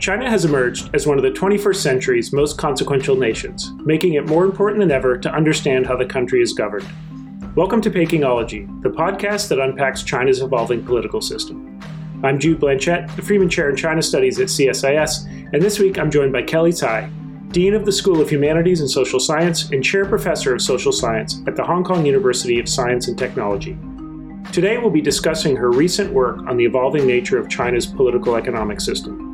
China has emerged as one of the 21st century's most consequential nations, making it more important than ever to understand how the country is governed. Welcome to Pekingology, the podcast that unpacks China's evolving political system. I'm Jude Blanchette, the Freeman Chair in China Studies at CSIS, and this week I'm joined by Kellee Tsai, Dean of the School of Humanities and Social Science and Chair Professor of Social Science at the Hong Kong University of Science and Technology. Today we'll be discussing her recent work on the evolving nature of China's political economic system.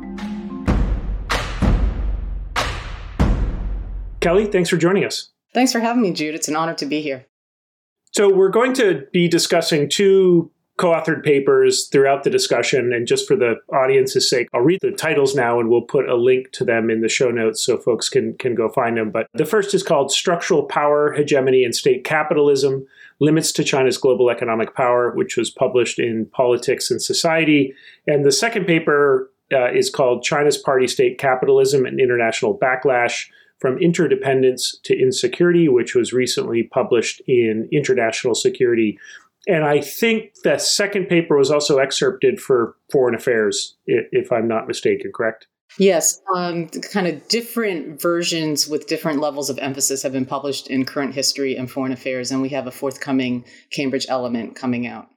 Kellee, thanks for joining us. Thanks for having me, Jude. It's an honor to be here. So, we're going to be discussing two co authored papers throughout the discussion. And just for the audience's sake, I'll read the titles now and we'll put a link to them in the show notes so folks can, can go find them. But the first is called Structural Power, Hegemony, and State Capitalism Limits to China's Global Economic Power, which was published in Politics and Society. And the second paper uh, is called China's Party State Capitalism and International Backlash from Interdependence to Insecurity, which was recently published in International Security. And I think the second paper was also excerpted for Foreign Affairs, if I'm not mistaken, correct? Yes, um, kind of different versions with different levels of emphasis have been published in current history and foreign affairs, and we have a forthcoming Cambridge element coming out.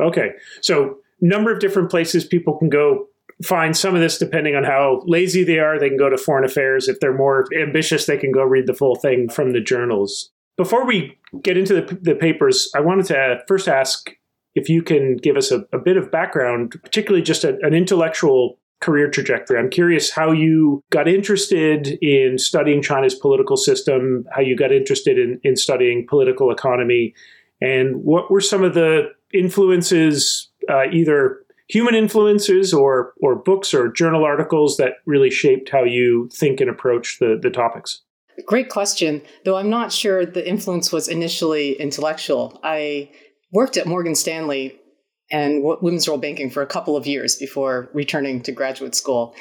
Okay, so number of different places people can go find some of this depending on how lazy they are. They can go to Foreign Affairs. If they're more ambitious, they can go read the full thing from the journals. Before we get into the, the papers, I wanted to first ask if you can give us a, a bit of background, particularly just a, an intellectual career trajectory. I'm curious how you got interested in studying China's political system, how you got interested in, in studying political economy, and what were some of the influences, uh, either human influences or or books or journal articles that really shaped how you think and approach the the topics? Great question. Though I'm not sure the influence was initially intellectual. I worked at Morgan Stanley and women's role banking for a couple of years before returning to graduate school.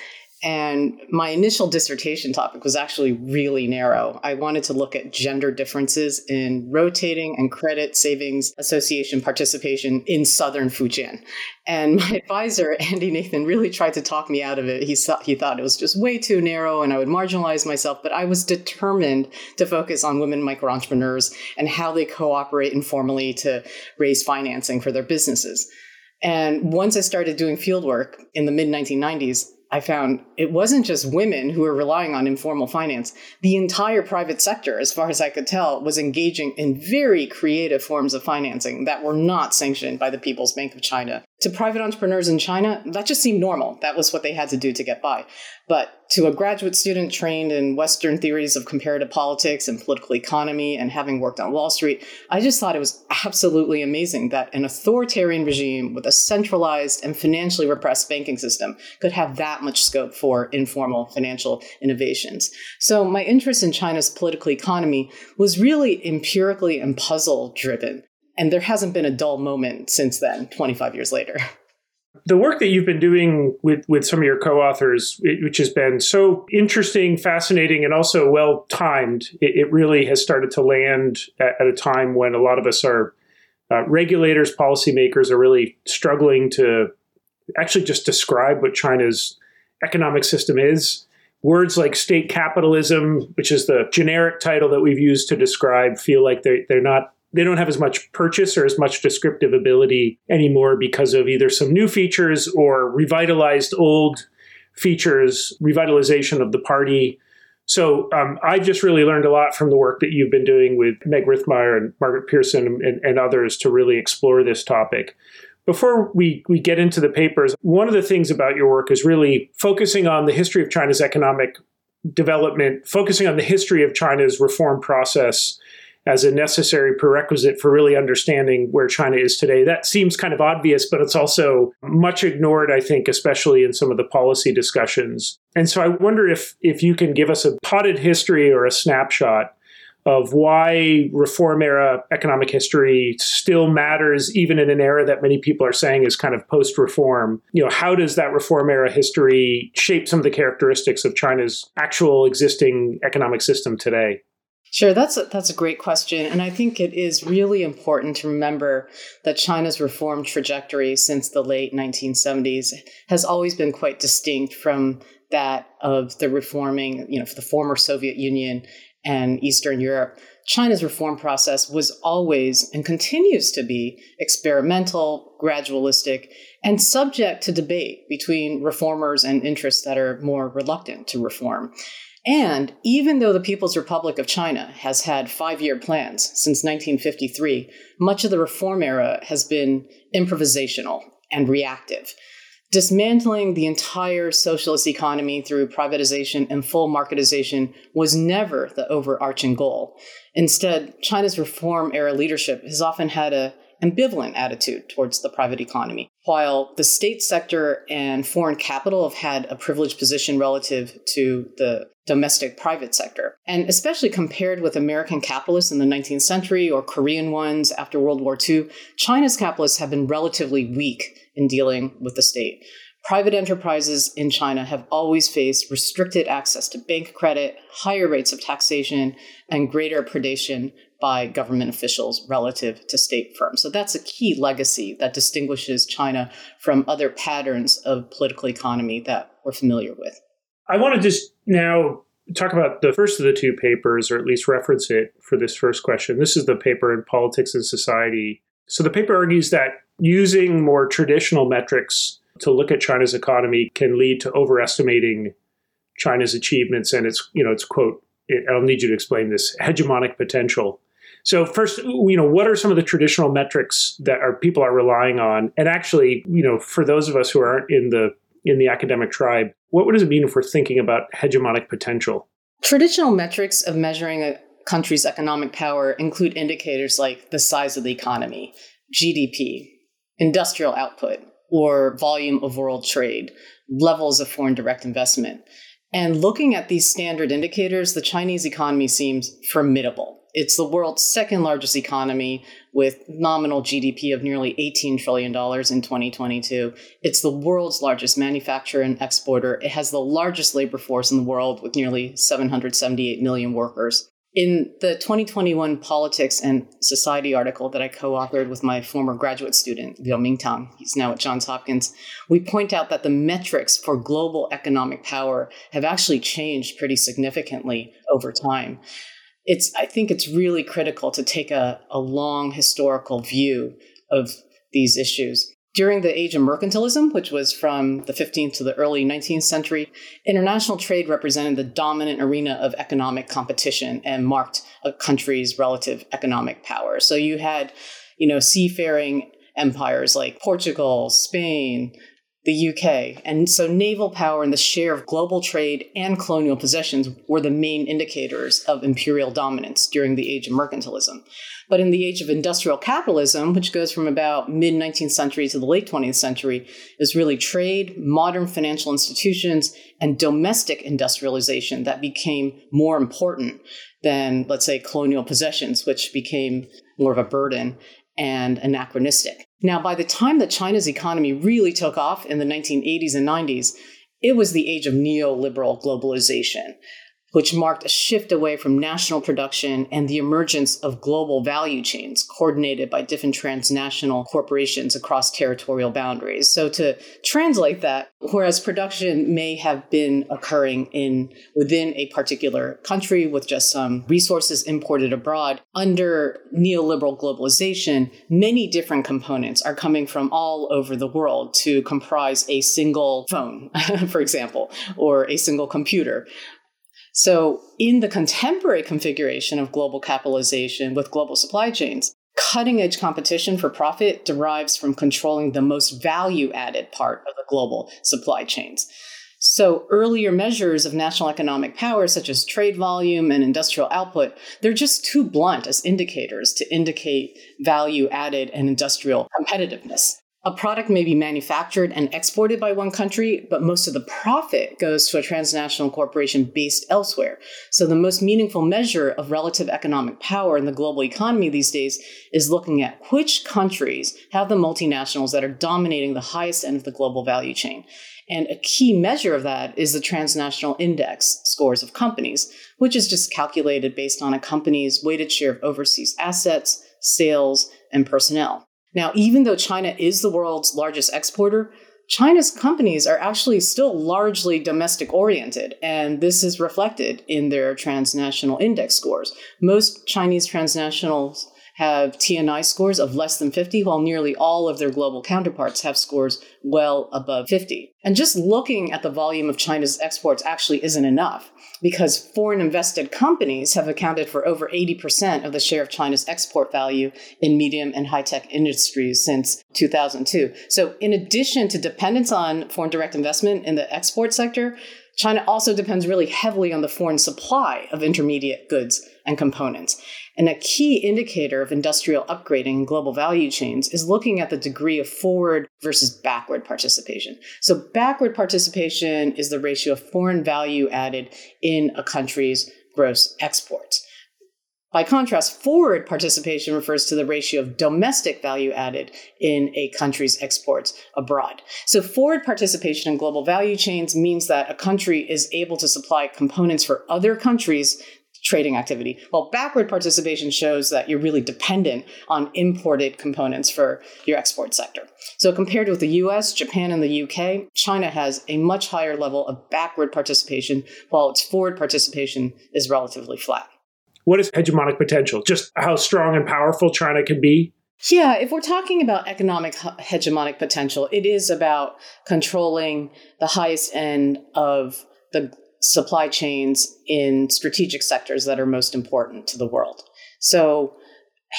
And my initial dissertation topic was actually really narrow. I wanted to look at gender differences in rotating and credit savings association participation in southern Fujian. And my advisor, Andy Nathan, really tried to talk me out of it. He, thought, he thought it was just way too narrow and I would marginalize myself. But I was determined to focus on women micro entrepreneurs and how they cooperate informally to raise financing for their businesses. And once I started doing fieldwork in the mid 1990s, I found it wasn't just women who were relying on informal finance. The entire private sector, as far as I could tell, was engaging in very creative forms of financing that were not sanctioned by the People's Bank of China to private entrepreneurs in China, that just seemed normal. That was what they had to do to get by. But to a graduate student trained in Western theories of comparative politics and political economy and having worked on Wall Street, I just thought it was absolutely amazing that an authoritarian regime with a centralized and financially repressed banking system could have that much scope for informal financial innovations. So my interest in China's political economy was really empirically and puzzle driven. And there hasn't been a dull moment since then, 25 years later. The work that you've been doing with, with some of your co authors, which has been so interesting, fascinating, and also well timed, it, it, really has started to land at, at, a time when a lot of us are uh, regulators, policymakers are really struggling to actually just describe what China's economic system is. Words like state capitalism, which is the generic title that we've used to describe, feel like they're, they're not they don't have as much purchase or as much descriptive ability anymore because of either some new features or revitalized old features, revitalization of the party. So um, I've just really learned a lot from the work that you've been doing with Meg Rithmire and Margaret Pearson and, and others to really explore this topic. Before we, we get into the papers, one of the things about your work is really focusing on the history of China's economic development, focusing on the history of China's reform process as a necessary prerequisite for really understanding where China is today. That seems kind of obvious, but it's also much ignored, I think, especially in some of the policy discussions. And so I wonder if if you can give us a potted history or a snapshot of why reform era economic history still matters even in an era that many people are saying is kind of post reform you know how does that reform era history shape some of the characteristics of china's actual existing economic system today Sure, that's a, that's a great question, and I think it is really important to remember that China's reform trajectory since the late 1970s has always been quite distinct from that of the reforming, you know, for the former Soviet Union and Eastern Europe, China's reform process was always and continues to be experimental, gradualistic, and subject to debate between reformers and interests that are more reluctant to reform. And even though the People's Republic of China has had five year plans since 1953, much of the reform era has been improvisational and reactive. Dismantling the entire socialist economy through privatization and full marketization was never the overarching goal. Instead, China's reform era leadership has often had a ambivalent attitude towards the private economy. While the state sector and foreign capital have had a privileged position relative to the domestic private sector, and especially compared with American capitalists in the 19th century or Korean ones after World War II, China's capitalists have been relatively weak in dealing with the state. Private enterprises in China have always faced restricted access to bank credit, higher rates of taxation, and greater predation by government officials relative to state firms. So that's a key legacy that distinguishes China from other patterns of political economy that we're familiar with. I want to just now talk about the first of the two papers, or at least reference it for this first question. This is the paper in Politics and Society. So the paper argues that using more traditional metrics to look at China's economy can lead to overestimating China's achievements and its, you know, its quote, I'll need you to explain this hegemonic potential. So first, you know, what are some of the traditional metrics that our people are relying on? And actually, you know, for those of us who aren't in the in the academic tribe, what does it mean if we're thinking about hegemonic potential? Traditional metrics of measuring a country's economic power include indicators like the size of the economy, GDP, industrial output, or volume of world trade, levels of foreign direct investment. And looking at these standard indicators, the Chinese economy seems formidable. It's the world's second largest economy with nominal GDP of nearly $18 trillion in 2022. It's the world's largest manufacturer and exporter. It has the largest labor force in the world with nearly 778 million workers. In the 2021 Politics and Society article that I co authored with my former graduate student, Liu Mingtang, he's now at Johns Hopkins, we point out that the metrics for global economic power have actually changed pretty significantly over time it's I think it's really critical to take a, a long historical view of these issues. During the age of mercantilism, which was from the 15th to the early 19th century, international trade represented the dominant arena of economic competition and marked a country's relative economic power. So you had, you know, seafaring empires like Portugal, Spain, the UK. And so naval power and the share of global trade and colonial possessions were the main indicators of imperial dominance during the age of mercantilism. But in the age of industrial capitalism, which goes from about mid 19th century to the late 20th century, is really trade, modern financial institutions, and domestic industrialization that became more important than, let's say, colonial possessions, which became more of a burden and anachronistic. Now, by the time that China's economy really took off in the 1980s and 90s, it was the age of neoliberal globalization, which marked a shift away from national production and the emergence of global value chains coordinated by different transnational corporations across territorial boundaries. So to translate that, whereas production may have been occurring in within a particular country with just some resources imported abroad, under neoliberal globalization, many different components are coming from all over the world to comprise a single phone, for example, or a single computer so, in the contemporary configuration of global capitalization with global supply chains, cutting edge competition for profit derives from controlling the most value added part of the global supply chains. So, earlier measures of national economic power, such as trade volume and industrial output, they're just too blunt as indicators to indicate value added and industrial competitiveness. A product may be manufactured and exported by one country, but most of the profit goes to a transnational corporation based elsewhere. So, the most meaningful measure of relative economic power in the global economy these days is looking at which countries have the multinationals that are dominating the highest end of the global value chain. And a key measure of that is the transnational index scores of companies, which is just calculated based on a company's weighted share of overseas assets, sales, and personnel. Now, even though China is the world's largest exporter, China's companies are actually still largely domestic oriented, and this is reflected in their transnational index scores. Most Chinese transnationals have TNI scores of less than 50, while nearly all of their global counterparts have scores well above 50. And just looking at the volume of China's exports actually isn't enough because foreign invested companies have accounted for over 80% of the share of China's export value in medium and high tech industries since 2002. So, in addition to dependence on foreign direct investment in the export sector, China also depends really heavily on the foreign supply of intermediate goods and components. And a key indicator of industrial upgrading in global value chains is looking at the degree of forward versus backward participation. So, backward participation is the ratio of foreign value added in a country's gross exports. By contrast, forward participation refers to the ratio of domestic value added in a country's exports abroad. So, forward participation in global value chains means that a country is able to supply components for other countries' trading activity, while backward participation shows that you're really dependent on imported components for your export sector. So, compared with the US, Japan, and the UK, China has a much higher level of backward participation, while its forward participation is relatively flat. What is hegemonic potential? Just how strong and powerful China can be? Yeah, if we're talking about economic hegemonic potential, it is about controlling the highest end of the supply chains in strategic sectors that are most important to the world. So,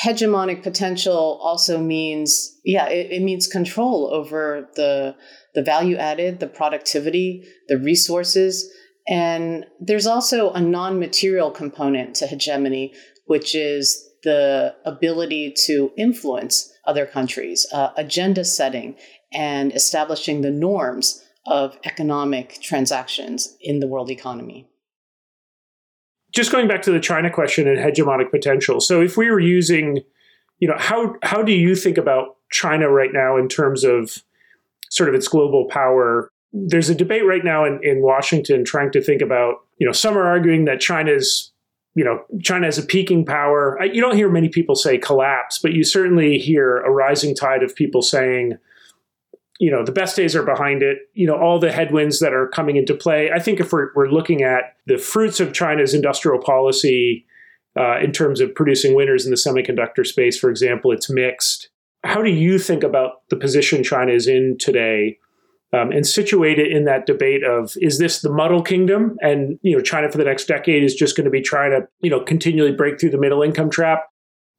hegemonic potential also means, yeah, it, it means control over the the value added, the productivity, the resources, and there's also a non material component to hegemony, which is the ability to influence other countries, uh, agenda setting, and establishing the norms of economic transactions in the world economy. Just going back to the China question and hegemonic potential. So, if we were using, you know, how how do you think about China right now in terms of sort of its global power there's a debate right now in, in Washington trying to think about, you know, some are arguing that China's, you know, China has a peaking power. You don't hear many people say collapse, but you certainly hear a rising tide of people saying, you know, the best days are behind it. You know, all the headwinds that are coming into play. I think if we're, we're looking at the fruits of China's industrial policy uh, in terms of producing winners in the semiconductor space, for example, it's mixed. How do you think about the position China is in today? um, and situate it in that debate of is this the muddle kingdom and you know china for the next decade is just going to be trying to you know continually break through the middle income trap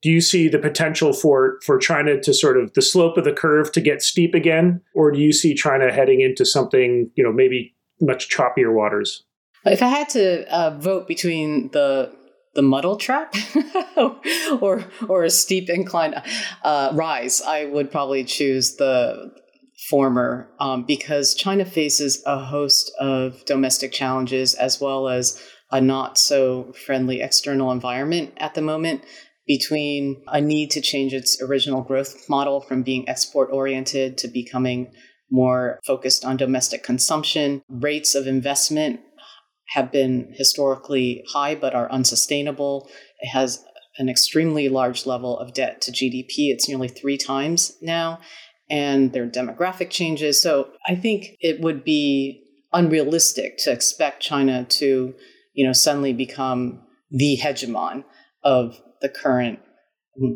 do you see the potential for for china to sort of the slope of the curve to get steep again? Or do you see china heading into something you know maybe much choppier waters? If i had to uh, vote between the the muddle trap or or a steep incline uh, rise i would probably choose the former um, because China faces a host of domestic challenges as well as a not so friendly external environment at the moment between a need to change its original growth model from being export oriented to becoming more focused on domestic consumption. Rates of investment have been historically high but are unsustainable. It has an extremely large level of debt to GDP. It's nearly three times now and their demographic changes. So I think it would be unrealistic to expect China to, you know, suddenly become the hegemon of the current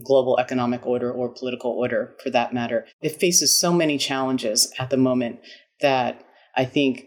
global economic order or political order for that matter. It faces so many challenges at the moment that I think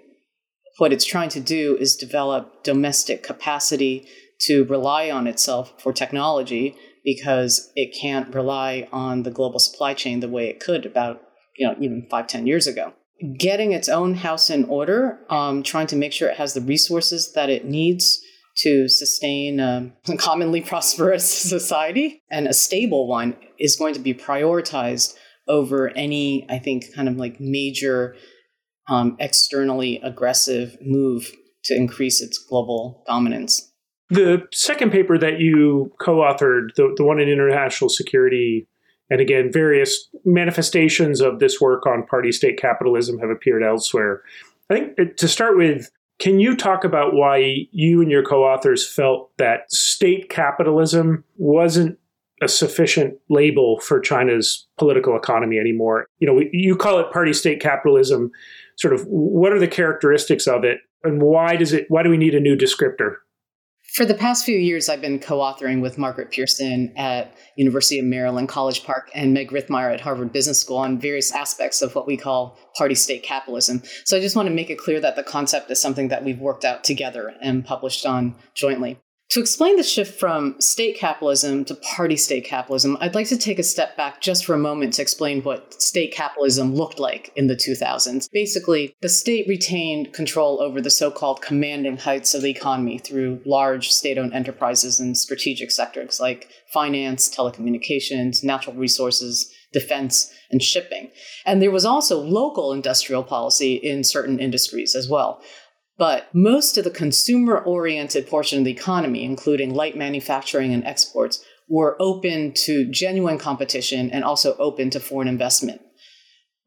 what it's trying to do is develop domestic capacity to rely on itself for technology because it can't rely on the global supply chain the way it could about you know even five ten years ago getting its own house in order um, trying to make sure it has the resources that it needs to sustain a commonly prosperous society and a stable one is going to be prioritized over any i think kind of like major um, externally aggressive move to increase its global dominance the second paper that you co-authored, the, the one in international security, and again, various manifestations of this work on party state capitalism have appeared elsewhere. I think to start with, can you talk about why you and your co authors felt that state capitalism wasn't a sufficient label for China's political economy anymore. You know, you call it party state capitalism. Sort of what are the characteristics of it and why does it why do we need a new descriptor? For the past few years, I've been co-authoring with Margaret Pearson at University of Maryland College Park and Meg Rithmire at Harvard Business School on various aspects of what we call party-state capitalism. So I just want to make it clear that the concept is something that we've worked out together and published on jointly. To explain the shift from state capitalism to party state capitalism, I'd like to take a step back just for a moment to explain what state capitalism looked like in the 2000s. Basically, the state retained control over the so called commanding heights of the economy through large state owned enterprises in strategic sectors like finance, telecommunications, natural resources, defense, and shipping. And there was also local industrial policy in certain industries as well. But most of the consumer oriented portion of the economy, including light manufacturing and exports, were open to genuine competition and also open to foreign investment.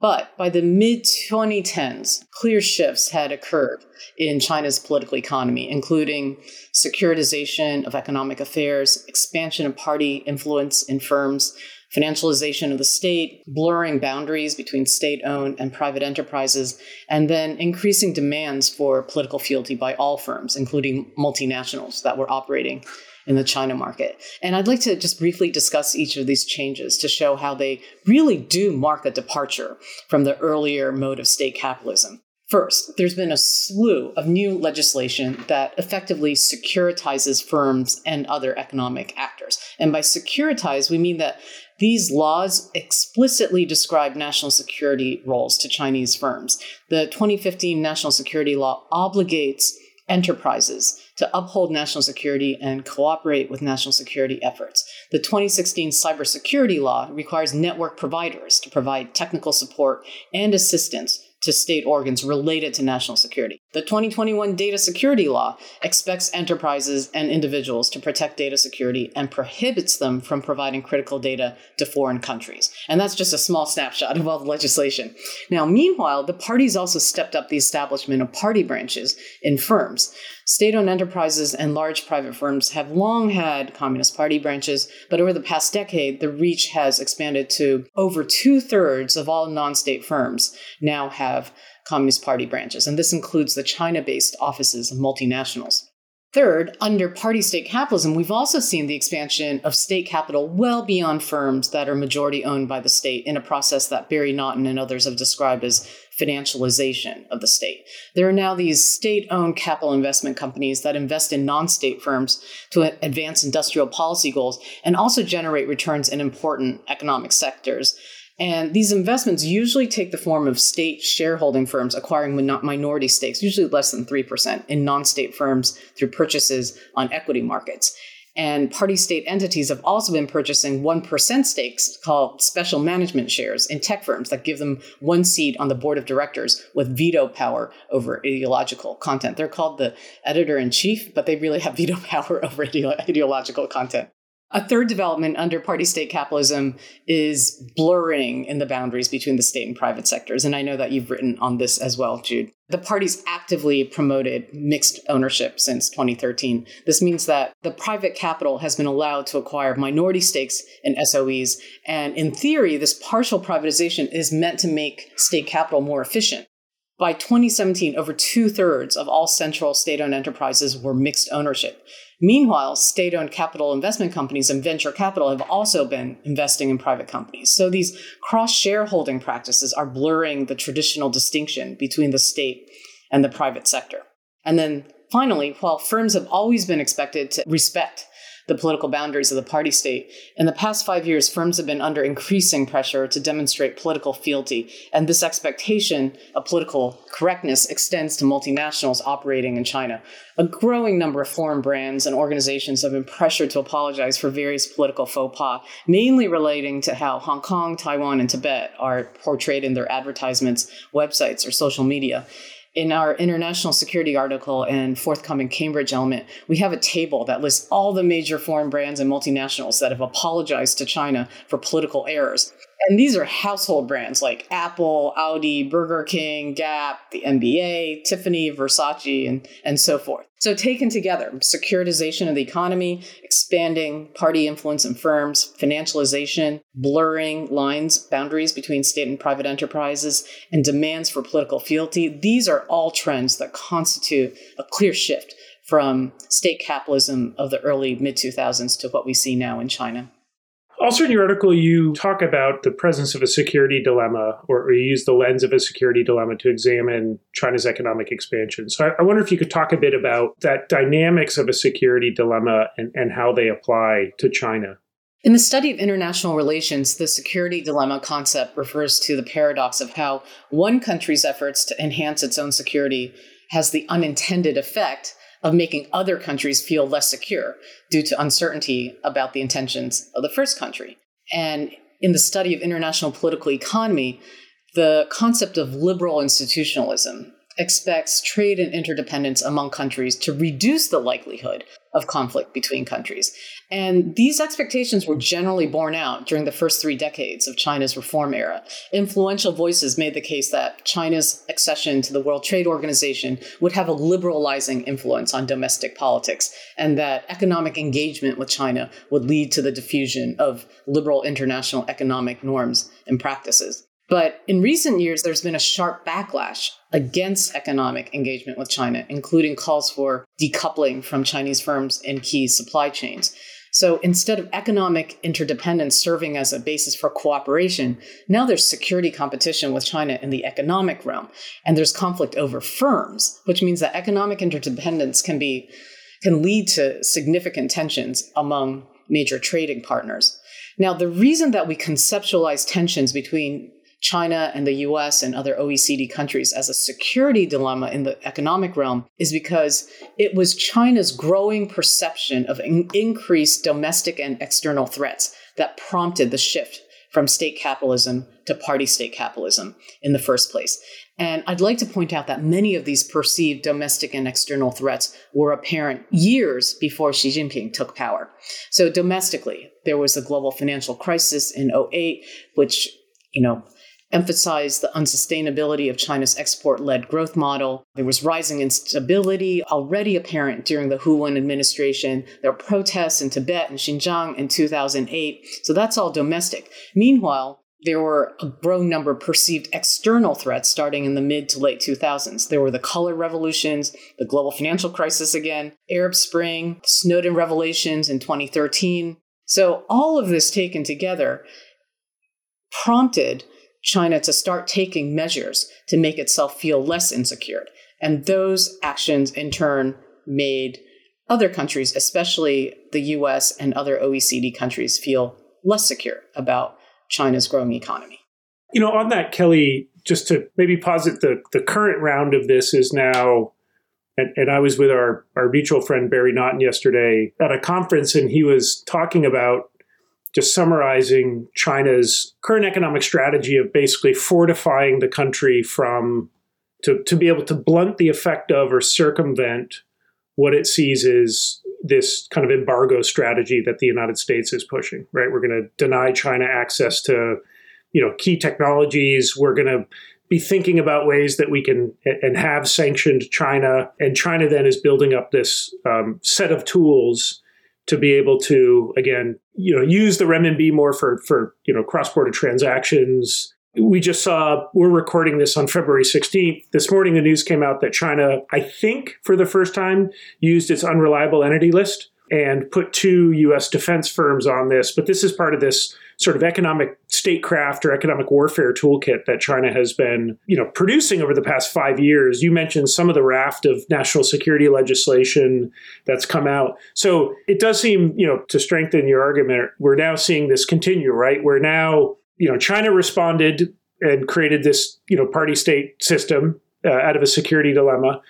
But by the mid 2010s, clear shifts had occurred in China's political economy, including securitization of economic affairs, expansion of party influence in firms, financialization of the state, blurring boundaries between state owned and private enterprises, and then increasing demands for political fealty by all firms, including multinationals that were operating in the China market. And I'd like to just briefly discuss each of these changes to show how they really do mark a departure from the earlier mode of state capitalism. First, there's been a slew of new legislation that effectively securitizes firms and other economic actors. And by securitize, we mean that these laws explicitly describe national security roles to Chinese firms. The 2015 National Security Law obligates enterprises to uphold national security and cooperate with national security efforts. The 2016 Cybersecurity Law requires network providers to provide technical support and assistance to state organs related to national security. The 2021 Data Security Law expects enterprises and individuals to protect data security and prohibits them from providing critical data to foreign countries. And that's just a small snapshot of all the legislation. Now, meanwhile, the parties also stepped up the establishment of party branches in firms. State owned enterprises and large private firms have long had Communist Party branches, but over the past decade, the reach has expanded to over two thirds of all non state firms now have Communist Party branches, and this includes the China based offices of multinationals. Third, under party state capitalism, we've also seen the expansion of state capital well beyond firms that are majority owned by the state in a process that Barry Naughton and others have described as financialization of the state. There are now these state owned capital investment companies that invest in non state firms to advance industrial policy goals and also generate returns in important economic sectors. And these investments usually take the form of state shareholding firms acquiring minority stakes, usually less than 3%, in non state firms through purchases on equity markets. And party state entities have also been purchasing 1% stakes called special management shares in tech firms that give them one seat on the board of directors with veto power over ideological content. They're called the editor in chief, but they really have veto power over ideological content. A third development under party state capitalism is blurring in the boundaries between the state and private sectors. And I know that you've written on this as well, Jude. The parties actively promoted mixed ownership since 2013. This means that the private capital has been allowed to acquire minority stakes in SOEs. And in theory, this partial privatization is meant to make state capital more efficient. By 2017, over two thirds of all central state owned enterprises were mixed ownership. Meanwhile, state owned capital investment companies and venture capital have also been investing in private companies. So these cross shareholding practices are blurring the traditional distinction between the state and the private sector. And then finally, while firms have always been expected to respect the political boundaries of the party state. In the past five years, firms have been under increasing pressure to demonstrate political fealty, and this expectation of political correctness extends to multinationals operating in China. A growing number of foreign brands and organizations have been pressured to apologize for various political faux pas, mainly relating to how Hong Kong, Taiwan, and Tibet are portrayed in their advertisements, websites, or social media in our international security article and forthcoming Cambridge element, we have a table that lists all the major foreign brands and multinationals that have apologized to China for political errors. And these are household brands like Apple, Audi, Burger King, Gap, the NBA, Tiffany, Versace, and, and so forth. So, taken together, securitization of the economy, expanding party influence in firms, financialization, blurring lines, boundaries between state and private enterprises, and demands for political fealty, these are all trends that constitute a clear shift from state capitalism of the early mid 2000s to what we see now in China. Also, in your article, you talk about the presence of a security dilemma, or, or, you use the lens of a security dilemma to examine China's economic expansion. So, I, I, wonder if you could talk a bit about that dynamics of a security dilemma and, and how they apply to China. In the study of international relations, the security dilemma concept refers to the paradox of how one country's efforts to enhance its own security has the unintended effect of making other countries feel less secure due to uncertainty about the intentions of the first country. And in the study of international political economy, the concept of liberal institutionalism expects trade and interdependence among countries to reduce the likelihood of conflict between countries. And these expectations were generally borne out during the first three decades of China's reform era. Influential voices made the case that China's accession to the World Trade Organization would have a liberalizing influence on domestic politics, and that economic engagement with China would lead to the diffusion of liberal international economic norms and practices. But in recent years, there's been a sharp backlash against economic engagement with China, including calls for decoupling from Chinese firms in key supply chains. So instead of economic interdependence serving as a basis for cooperation, now there's security competition with China in the economic realm, and there's conflict over firms, which means that economic interdependence can be can lead to significant tensions among major trading partners. Now, the reason that we conceptualize tensions between China and the US and other OECD countries as a security dilemma in the economic realm is because it was China's growing perception of in- increased domestic and external threats that prompted the shift from state capitalism to party state capitalism in the first place. And I'd like to point out that many of these perceived domestic and external threats were apparent years before Xi Jinping took power. So domestically, there was the global financial crisis in 08, which, you know, emphasized the unsustainability of China's export led growth model. There was rising instability already apparent during the Hu Wen administration. There were protests in Tibet and Xinjiang in 2008. So that's all domestic. Meanwhile, there were a growing number of perceived external threats starting in the mid to late 2000s. There were the color revolutions, the global financial crisis again, Arab Spring, Snowden revelations in 2013. So all of this taken together prompted China to start taking measures to make itself feel less insecure. And those actions, in turn, made other countries, especially the US and other OECD countries, feel less secure about China's growing economy. You know, on that, Kellee, just to maybe posit the, the current round of this is now, and, and I was with our, our mutual friend Barry Naughton yesterday at a conference, and he was talking about just summarizing China's current economic strategy of basically fortifying the country from to, to be able to blunt the effect of or circumvent what it sees as this kind of embargo strategy that the United States is pushing, right? We're going to deny China access to, you know, key technologies. We're going to be thinking about ways that we can and have sanctioned China. And China then is building up this um, set of tools to be able to again you know use the renminbi more for for you know cross border transactions. We just saw we're recording this on February 16th. This morning the news came out that China, I think for the first time, used its unreliable entity list and put two US defense firms on this, but this is part of this sort of economic statecraft or economic warfare toolkit that China has been, you know, producing over the past 5 years. You mentioned some of the raft of national security legislation that's come out. So, it does seem, you know, to strengthen your argument, we're now seeing this continue, right? We're now, you know, China responded and created this, you know, party state system uh, out of a security dilemma.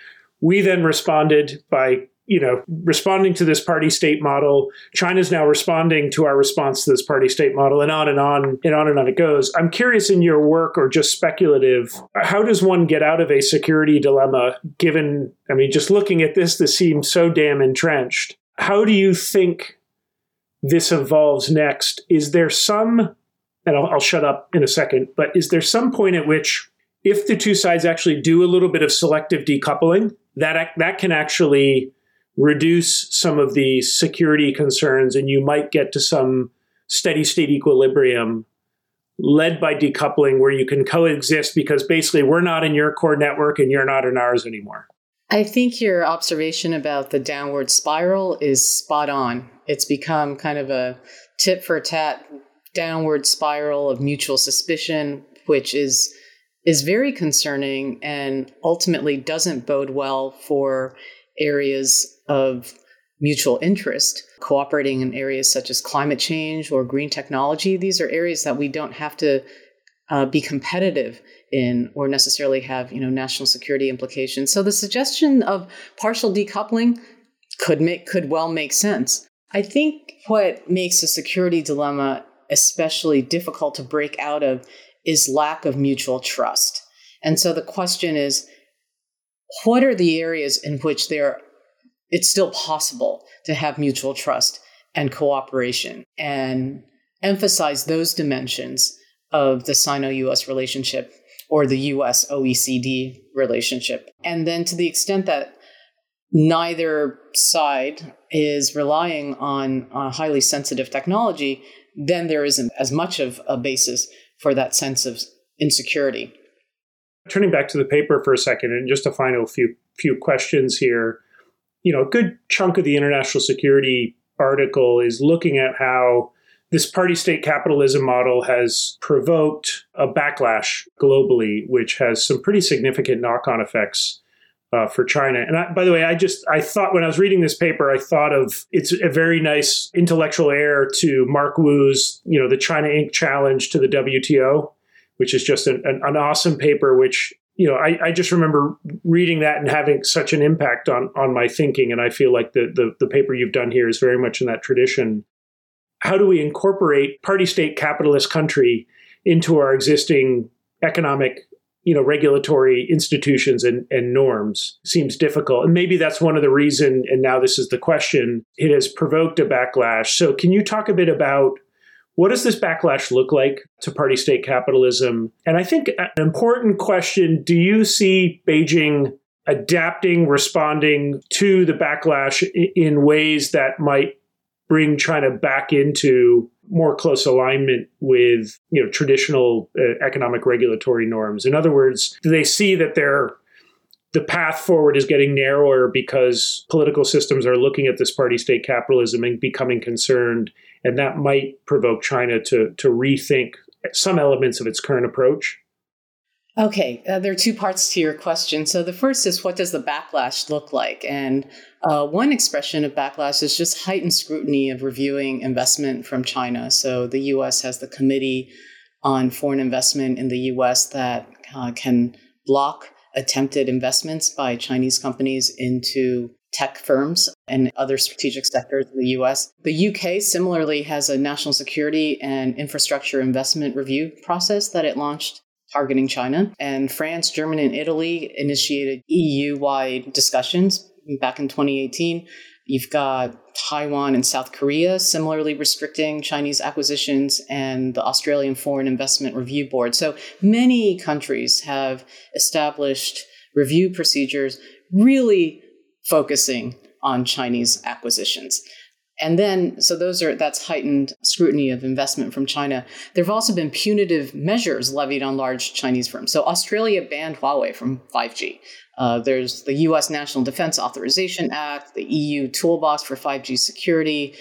We then responded by you know, responding to this party state model. China's now responding to our response to this party state model, and on and on and on and on it goes. I'm curious in your work or just speculative, how does one get out of a security dilemma given, I mean, just looking at this, this seems so damn entrenched. How do you think this evolves next? Is there some and I'll, I'll shut up in a second, but is there some point at which, if the two sides actually do a little bit of selective decoupling, that that can actually reduce some of the security concerns, and you might get to some steady state equilibrium led by decoupling where you can coexist because basically we're not in your core network and you're not in ours anymore. I think your observation about the downward spiral is spot on. It's become kind of a tit for tat downward spiral of mutual suspicion, which is is very concerning and ultimately doesn't bode well for areas of mutual interest, cooperating in areas such as climate change or green technology. These are areas that we don't have to uh, be competitive in or necessarily have you know national security implications. So the suggestion of partial decoupling could make could well make sense. I think what makes a security dilemma especially difficult to break out of is lack of mutual trust. And so the question is what are the areas in which there it's still possible to have mutual trust and cooperation and emphasize those dimensions of the Sino US relationship or the US OECD relationship. And then to the extent that neither side is relying on highly sensitive technology, then there isn't as much of a basis for that sense of insecurity. Turning back to the paper for a second, and just a final few few questions here. You know, a good chunk of the international security article is looking at how this party state capitalism model has provoked a backlash globally, which has some pretty significant knock on effects uh, for China. And I, by the way, I just I thought when I was reading this paper, I thought of it's a very nice intellectual heir to Mark Wu's you know the China Inc. challenge to the WTO, which is just an, an, an awesome paper. Which you know I, I, just remember reading that and having such an impact on on my thinking. And I feel like the, the the paper you've done here is very much in that tradition. How do we incorporate party state capitalist country into our existing economic you know regulatory institutions and, and norms? Seems difficult. And maybe that's one of the reason and now this is the question it has provoked a backlash. So can you talk a bit about what does this backlash look like to party state capitalism and i think an important question do you see beijing adapting responding to the backlash in ways that might bring China back into more close alignment with you know traditional uh, economic regulatory norms. In other words, do they see that they're the path forward is getting narrower because political systems are looking at this party state capitalism and becoming concerned, and that might provoke China to to rethink some elements of its current approach. Okay, uh, there are two parts to your question. So the first is what does the backlash look like? And uh, one expression of backlash is just heightened scrutiny of reviewing investment from China. So the U.S. has the Committee on Foreign Investment in the U.S. that uh, can block attempted investments by Chinese companies into tech firms and other strategic sectors in the US. The UK similarly has a national security and infrastructure investment review process that it launched targeting China. And France, Germany, and Italy initiated EU wide discussions back in 2018. You've got Taiwan and South Korea similarly restricting Chinese acquisitions, and the Australian Foreign Investment Review Board. So many countries have established review procedures really focusing on Chinese acquisitions. And then, so those are, that's heightened scrutiny of investment from China. There have also been punitive measures levied on large Chinese firms. So Australia banned Huawei from 5G. Uh, there's the US National Defense Authorization Act, the EU Toolbox for 5G security,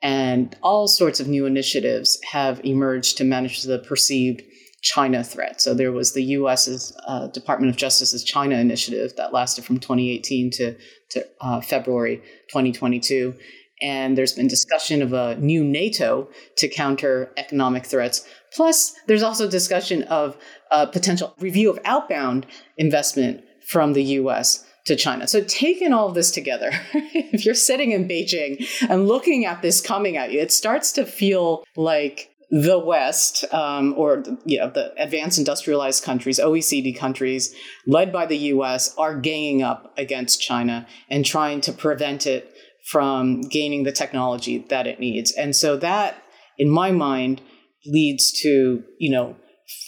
and all sorts of new initiatives have emerged to manage the perceived China threat. So there was the US's uh, Department of Justice's China initiative that lasted from 2018 to, to uh, February 2022 and there's been discussion of a new NATO to counter economic threats. Plus, there's also discussion of a potential review of outbound investment from the US to China. So, taking all of this together, if you're sitting in Beijing and looking at this coming at you, it starts to feel like the West, um, or you know, the advanced industrialized countries, OECD countries, led by the U.S., are ganging up against China and trying to prevent it from gaining the technology that it needs. And so that, in my mind, leads to, you know,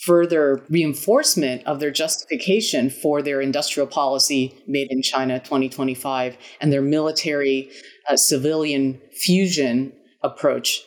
further reinforcement of their justification for their industrial policy made in China 2025 and their military uh, civilian fusion approach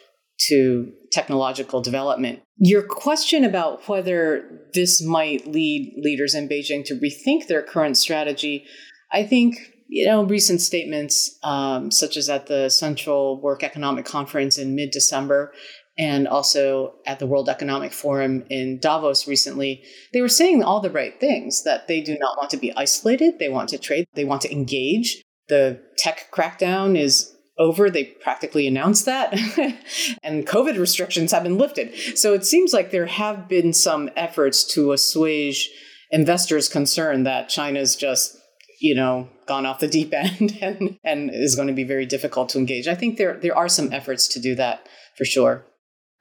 to technological development. Your question about whether this might lead leaders in Beijing to rethink their current strategy, I think you know recent statements um, such as at the Central Work Economic Conference in mid-December and also at the World Economic Forum in Davos recently, they were saying all the right things that they do not want to be isolated, they want to trade, they want to engage. The tech crackdown is over. They practically announced that. and COVID restrictions have been lifted. So it seems like there have been some efforts to assuage investors' concern that China's just, you know, gone off the deep end and, and is going to be very difficult to engage. I think there there are some efforts to do that for sure.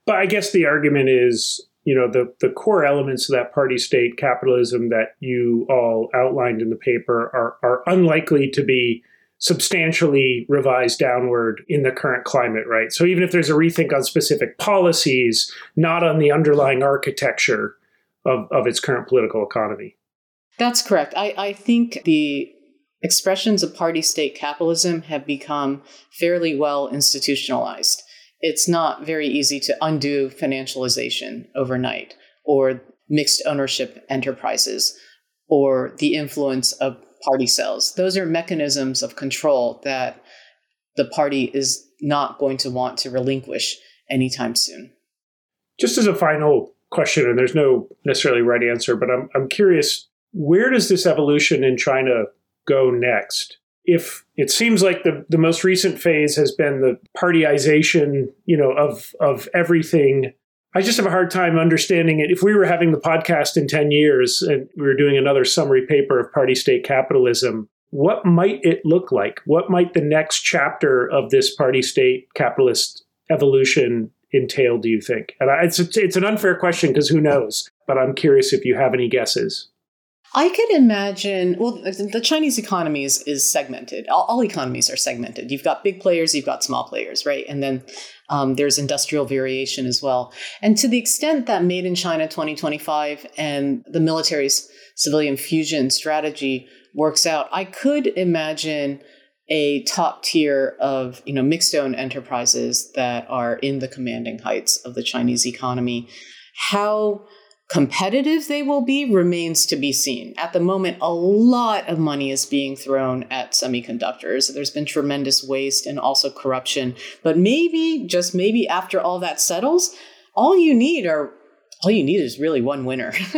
But I guess the argument is you know the the core elements of that party state capitalism that you all outlined in the paper are are unlikely to be substantially revised downward in the current climate, right? So even if there's a rethink on specific policies, not on the underlying architecture of, of its current political economy. That's correct. I, I think the expressions of party state capitalism have become fairly well institutionalized. It's not very easy to undo financialization overnight or mixed ownership enterprises or the influence of party cells. Those are mechanisms of control that the party is not going to want to relinquish anytime soon. Just as a final question, and there's no necessarily right answer, but I'm, I'm curious where does this evolution in China go next? If it seems like the, the most recent phase has been the partyization, you know, of of everything I just have a hard time understanding it. If we were having the podcast in 10 years and we were doing another summary paper of party state capitalism, what might it look like? What might the next chapter of this party state capitalist evolution entail, do you think? And it's, it's an unfair question because who knows? But I'm curious if you have any guesses. I could imagine, well, the Chinese economy is, is segmented. All, all, economies are segmented. You've got big players, you've got small players, right? And then um, there's industrial variation as well. And to the extent that Made in China 2025 and the military's civilian fusion strategy works out, I could imagine a top tier of you know mixed owned enterprises that are in the commanding heights of the Chinese economy. How competitive they will be remains to be seen. At the moment, a lot of money is being thrown at semiconductors. There's been tremendous waste and also corruption. But maybe, just maybe after all that settles, all you need are all you need is really one winner.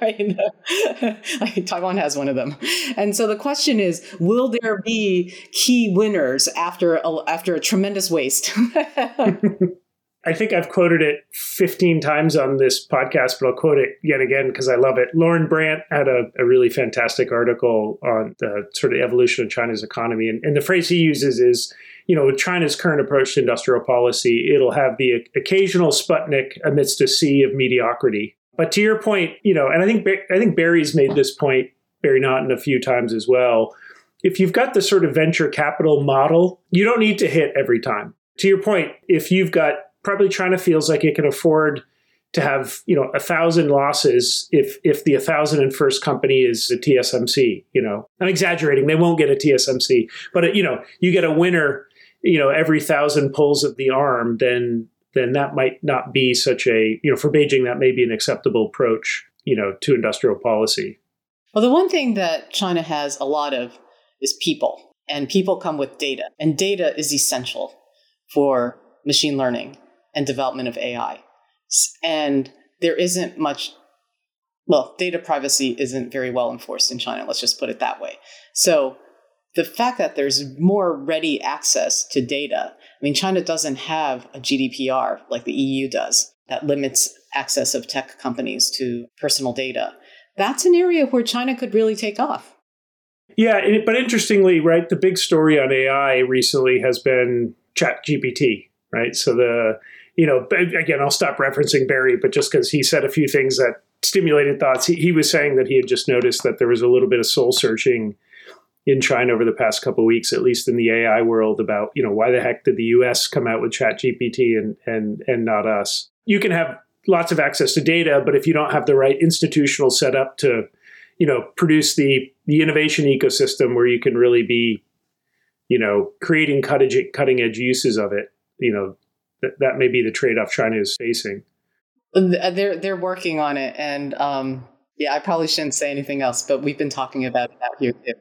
Taiwan has one of them. And so the question is, will there be key winners after a, after a tremendous waste? I think I've quoted it 15 times on this podcast, but I'll quote it yet again because I love it. Loren Brandt had a, a, really fantastic article on the sort of evolution of China's economy. And, and the phrase he uses is, you know, with China's current approach to industrial policy, it'll have the occasional Sputnik amidst a sea of mediocrity. But to your point, you know, and I think I think Barry's made this point, Barry Naughton, a few times as well. If you've got the sort of venture capital model, you don't need to hit every time. To your point, if you've got probably China feels like it can afford to have you know a thousand losses if if the thousand and first company is a TSMC. You know, I'm exaggerating. They won't get a TSMC, but you know, you get a winner. You know, every thousand pulls of the arm, then then that might not be such a you know for Beijing that may be an acceptable approach. You know, to industrial policy. Well, the one thing that China has a lot of is people, and people come with data, and data is essential for machine learning and development of AI. And there isn't much, well, data privacy isn't very well enforced in China, let's just put it that way. So the fact that there's more ready access to data, I mean, China doesn't have a GDPR like the EU does that limits access of tech companies to personal data. That's an area where China could really take off. Yeah, but interestingly, right, the big story on AI recently has been Chat GPT, right? So the you know, again, I'll stop referencing Barry, but just because he said a few things that stimulated thoughts, he, he was saying that he had just noticed that there was a little bit of soul searching in China over the past couple of weeks, at least in the AI world, about you know why the heck did the U.S. come out with Chat GPT and and and not us? You can have lots of access to data, but if you don't have the right institutional setup to, you know, produce the the innovation ecosystem where you can really be, you know, creating cutting cutting edge uses of it, you know, that that may be the trade off China is facing. They're they're working on it, and um, yeah, I probably shouldn't say anything else, but we've been talking about it out here too.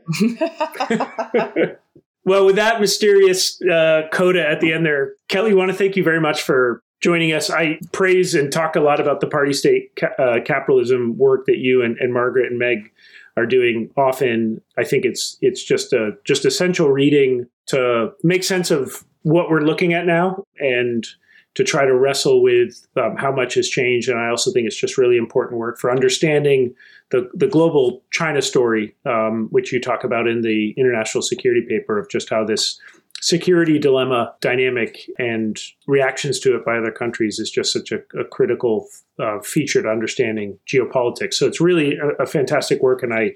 well, with that mysterious uh, coda at the end there, Kellee, want to thank you very much for joining us. I praise and talk a lot about the party state ca- uh, capitalism work that you and, and Margaret and Meg are doing often. I think it's it's just a just essential reading to make sense of what we're looking at now and to try to wrestle with um, how much has changed. And I also think it's just really important work for understanding the, the global China story, um, which you talk about in the international security paper of just how this security dilemma dynamic and reactions to it by other countries is just such a, a critical uh, feature to understanding geopolitics. So it's really a, a fantastic work, and I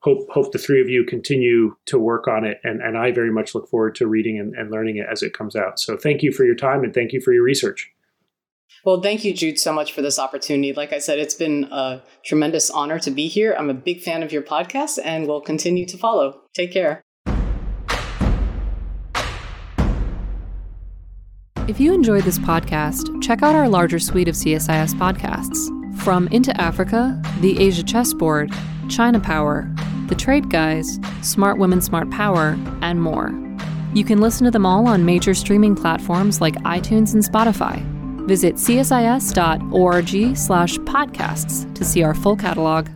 hope hope the three of you continue to work on it and, and i very much look forward to reading and, and learning it as it comes out so thank you for your time and thank you for your research well, thank you, Jude, so much for this opportunity. Like I said, it's been a tremendous honor to be here. I'm a big fan of your podcast and will continue to follow. Take care. If you enjoyed this podcast, check out our larger suite of CSIS podcasts from Into Africa, The Asia Chessboard, China Power, The Trade Guys, Smart Women, Smart Power, and more. You can listen to them all on major streaming platforms like iTunes and Spotify. Visit csis.org/podcasts to see our full catalog.